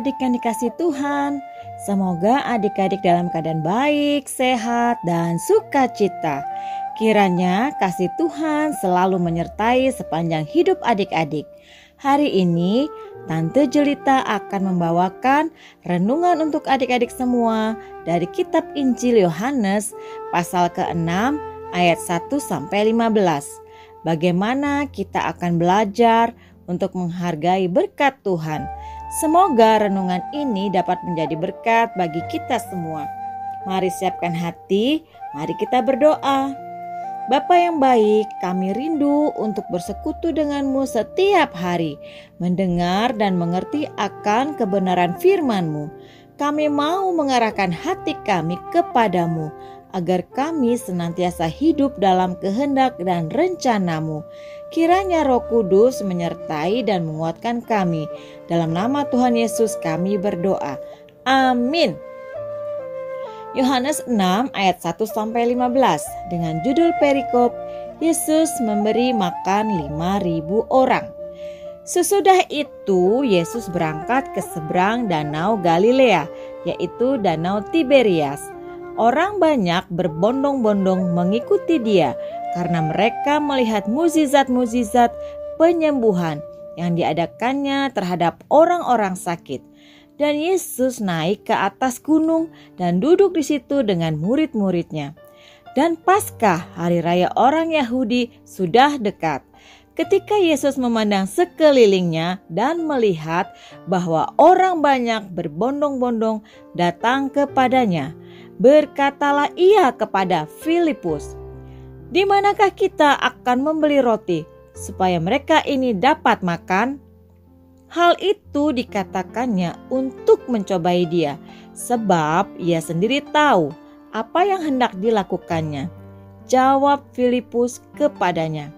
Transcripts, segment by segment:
adik-adik yang dikasih Tuhan. Semoga adik-adik dalam keadaan baik, sehat, dan sukacita. Kiranya kasih Tuhan selalu menyertai sepanjang hidup adik-adik. Hari ini, Tante Jelita akan membawakan renungan untuk adik-adik semua dari kitab Injil Yohanes pasal ke-6 ayat 1 sampai 15. Bagaimana kita akan belajar untuk menghargai berkat Tuhan. Semoga renungan ini dapat menjadi berkat bagi kita semua. Mari siapkan hati, mari kita berdoa. Bapa yang baik, kami rindu untuk bersekutu denganmu setiap hari, mendengar dan mengerti akan kebenaran firman-Mu. Kami mau mengarahkan hati kami kepadamu, agar kami senantiasa hidup dalam kehendak dan rencanamu. Kiranya roh kudus menyertai dan menguatkan kami. Dalam nama Tuhan Yesus kami berdoa. Amin. Yohanes 6 ayat 1 sampai 15 dengan judul perikop Yesus memberi makan 5000 orang. Sesudah itu Yesus berangkat ke seberang danau Galilea yaitu danau Tiberias Orang banyak berbondong-bondong mengikuti dia karena mereka melihat muzizat-muzizat penyembuhan yang diadakannya terhadap orang-orang sakit. Dan Yesus naik ke atas gunung dan duduk di situ dengan murid-muridnya. Dan Paskah, hari raya orang Yahudi, sudah dekat. Ketika Yesus memandang sekelilingnya dan melihat bahwa orang banyak berbondong-bondong datang kepadanya, Berkatalah ia kepada Filipus, "Di manakah kita akan membeli roti supaya mereka ini dapat makan?" Hal itu dikatakannya untuk mencobai dia, sebab ia sendiri tahu apa yang hendak dilakukannya. Jawab Filipus kepadanya,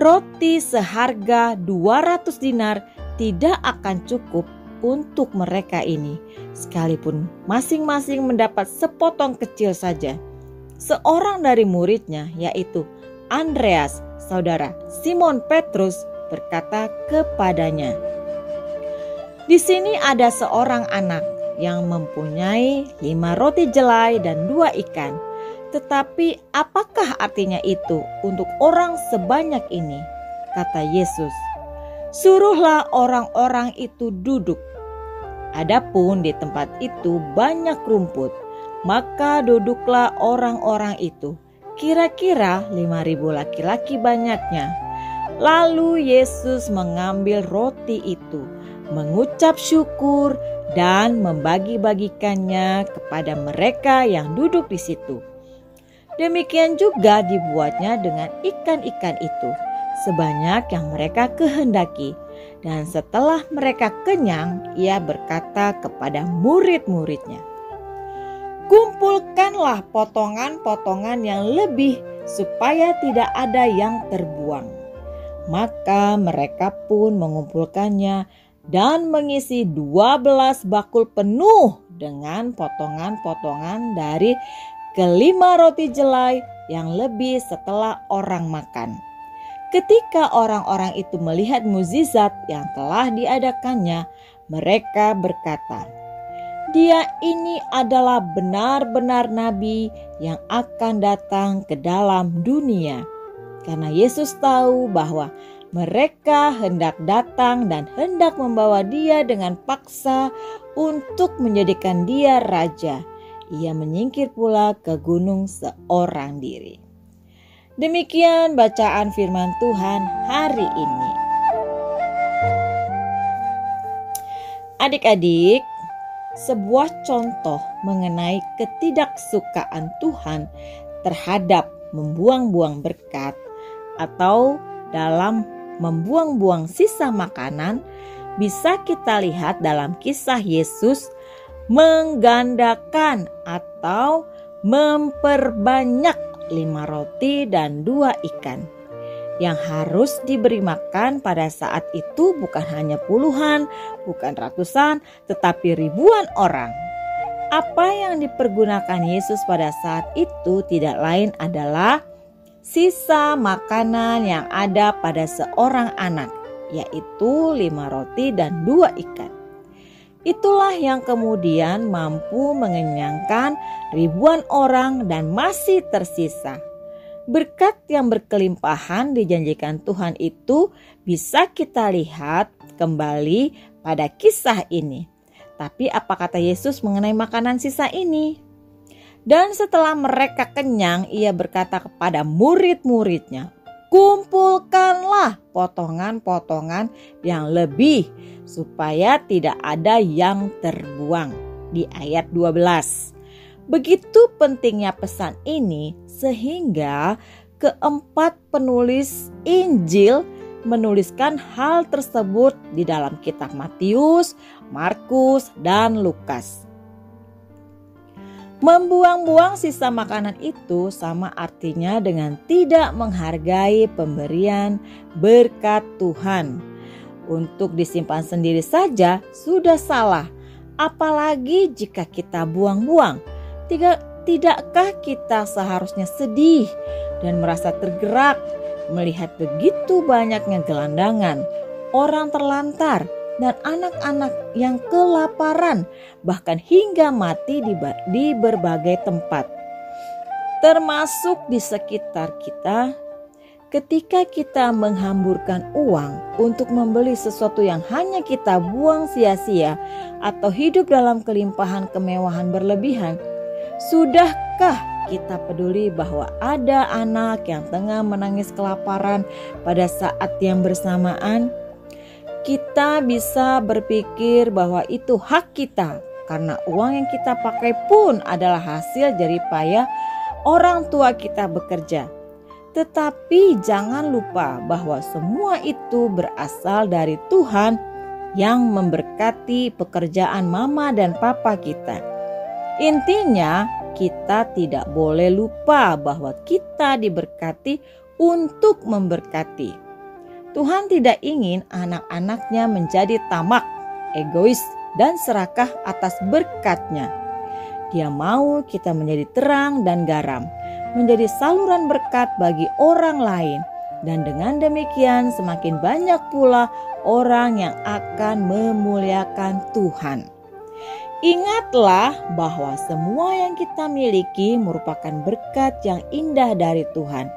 "Roti seharga 200 dinar tidak akan cukup untuk mereka ini, sekalipun masing-masing mendapat sepotong kecil saja. Seorang dari muridnya, yaitu Andreas, saudara Simon Petrus, berkata kepadanya, "Di sini ada seorang anak yang mempunyai lima roti jelai dan dua ikan." Tetapi apakah artinya itu untuk orang sebanyak ini? Kata Yesus, "Suruhlah orang-orang itu duduk." Adapun di tempat itu banyak rumput, maka duduklah orang-orang itu. Kira-kira lima ribu laki-laki banyaknya. Lalu Yesus mengambil roti itu, mengucap syukur dan membagi-bagikannya kepada mereka yang duduk di situ. Demikian juga dibuatnya dengan ikan-ikan itu, sebanyak yang mereka kehendaki. Dan setelah mereka kenyang, ia berkata kepada murid-muridnya, "Kumpulkanlah potongan-potongan yang lebih, supaya tidak ada yang terbuang." Maka mereka pun mengumpulkannya dan mengisi dua belas bakul penuh dengan potongan-potongan dari kelima roti jelai yang lebih setelah orang makan. Ketika orang-orang itu melihat mukjizat yang telah diadakannya, mereka berkata, "Dia ini adalah benar-benar nabi yang akan datang ke dalam dunia." Karena Yesus tahu bahwa mereka hendak datang dan hendak membawa dia dengan paksa untuk menjadikan dia raja. Ia menyingkir pula ke gunung seorang diri. Demikian bacaan firman Tuhan hari ini. Adik-adik, sebuah contoh mengenai ketidaksukaan Tuhan terhadap membuang-buang berkat atau dalam membuang-buang sisa makanan bisa kita lihat dalam kisah Yesus menggandakan atau memperbanyak lima roti dan dua ikan. Yang harus diberi makan pada saat itu bukan hanya puluhan, bukan ratusan, tetapi ribuan orang. Apa yang dipergunakan Yesus pada saat itu tidak lain adalah sisa makanan yang ada pada seorang anak, yaitu lima roti dan dua ikan. Itulah yang kemudian mampu mengenyangkan ribuan orang dan masih tersisa. Berkat yang berkelimpahan dijanjikan Tuhan itu bisa kita lihat kembali pada kisah ini. Tapi apa kata Yesus mengenai makanan sisa ini? Dan setelah mereka kenyang, ia berkata kepada murid-muridnya, kumpulkanlah potongan-potongan yang lebih supaya tidak ada yang terbuang di ayat 12. Begitu pentingnya pesan ini sehingga keempat penulis Injil menuliskan hal tersebut di dalam kitab Matius, Markus, dan Lukas. Membuang-buang sisa makanan itu sama artinya dengan tidak menghargai pemberian berkat Tuhan. Untuk disimpan sendiri saja sudah salah, apalagi jika kita buang-buang. Tidakkah kita seharusnya sedih dan merasa tergerak melihat begitu banyaknya gelandangan, orang terlantar, dan anak-anak yang kelaparan, bahkan hingga mati di, di berbagai tempat, termasuk di sekitar kita. Ketika kita menghamburkan uang untuk membeli sesuatu yang hanya kita buang sia-sia atau hidup dalam kelimpahan kemewahan berlebihan, sudahkah kita peduli bahwa ada anak yang tengah menangis kelaparan pada saat yang bersamaan? Kita bisa berpikir bahwa itu hak kita karena uang yang kita pakai pun adalah hasil dari payah orang tua kita bekerja. Tetapi jangan lupa bahwa semua itu berasal dari Tuhan yang memberkati pekerjaan mama dan papa kita. Intinya, kita tidak boleh lupa bahwa kita diberkati untuk memberkati. Tuhan tidak ingin anak-anaknya menjadi tamak, egois, dan serakah atas berkatnya. Dia mau kita menjadi terang dan garam, menjadi saluran berkat bagi orang lain. Dan dengan demikian semakin banyak pula orang yang akan memuliakan Tuhan. Ingatlah bahwa semua yang kita miliki merupakan berkat yang indah dari Tuhan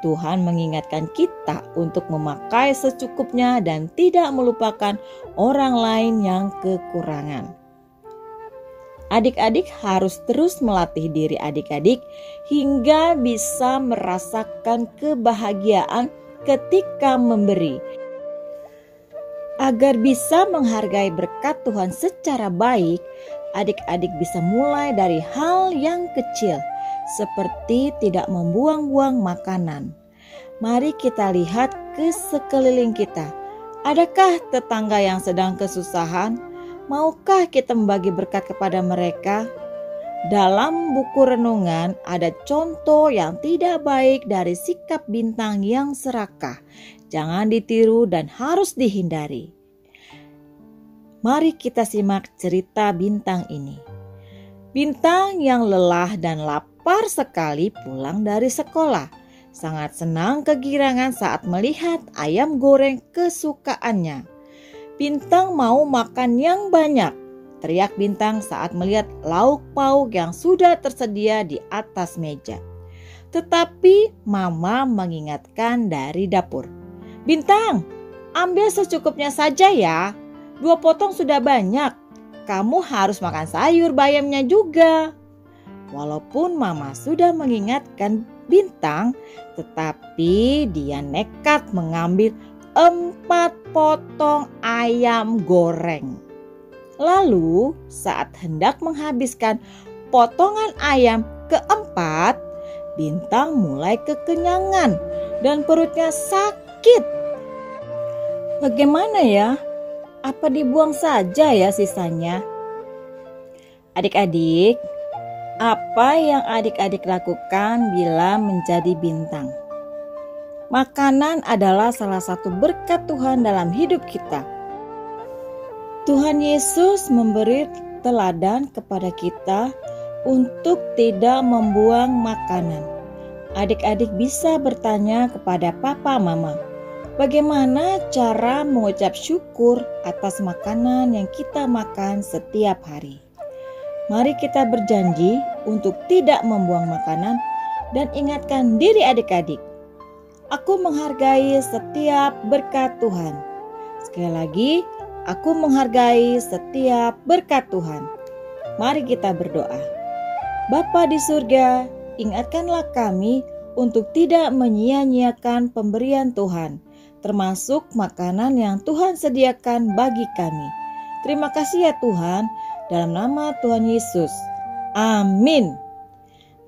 Tuhan mengingatkan kita untuk memakai secukupnya dan tidak melupakan orang lain yang kekurangan. Adik-adik harus terus melatih diri adik-adik hingga bisa merasakan kebahagiaan ketika memberi. Agar bisa menghargai berkat Tuhan secara baik, adik-adik bisa mulai dari hal yang kecil – seperti tidak membuang-buang makanan. Mari kita lihat ke sekeliling kita. Adakah tetangga yang sedang kesusahan? Maukah kita membagi berkat kepada mereka? Dalam buku renungan ada contoh yang tidak baik dari sikap bintang yang serakah. Jangan ditiru dan harus dihindari. Mari kita simak cerita bintang ini. Bintang yang lelah dan lapar lapar sekali pulang dari sekolah. Sangat senang kegirangan saat melihat ayam goreng kesukaannya. Bintang mau makan yang banyak. Teriak Bintang saat melihat lauk pauk yang sudah tersedia di atas meja. Tetapi Mama mengingatkan dari dapur. Bintang, ambil secukupnya saja ya. Dua potong sudah banyak. Kamu harus makan sayur bayamnya juga. Walaupun mama sudah mengingatkan bintang, tetapi dia nekat mengambil empat potong ayam goreng. Lalu, saat hendak menghabiskan potongan ayam keempat, bintang mulai kekenyangan dan perutnya sakit. Bagaimana ya? Apa dibuang saja ya sisanya? Adik-adik, apa yang adik-adik lakukan bila menjadi bintang? Makanan adalah salah satu berkat Tuhan dalam hidup kita. Tuhan Yesus memberi teladan kepada kita untuk tidak membuang makanan. Adik-adik bisa bertanya kepada papa mama, Bagaimana cara mengucap syukur atas makanan yang kita makan setiap hari? Mari kita berjanji untuk tidak membuang makanan dan ingatkan diri adik-adik. Aku menghargai setiap berkat Tuhan. Sekali lagi, aku menghargai setiap berkat Tuhan. Mari kita berdoa. Bapa di surga, ingatkanlah kami untuk tidak menyia-nyiakan pemberian Tuhan termasuk makanan yang Tuhan sediakan bagi kami. Terima kasih ya Tuhan, dalam nama Tuhan Yesus. Amin.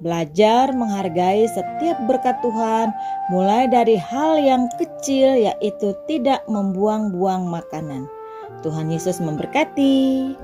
Belajar menghargai setiap berkat Tuhan, mulai dari hal yang kecil, yaitu tidak membuang-buang makanan. Tuhan Yesus memberkati.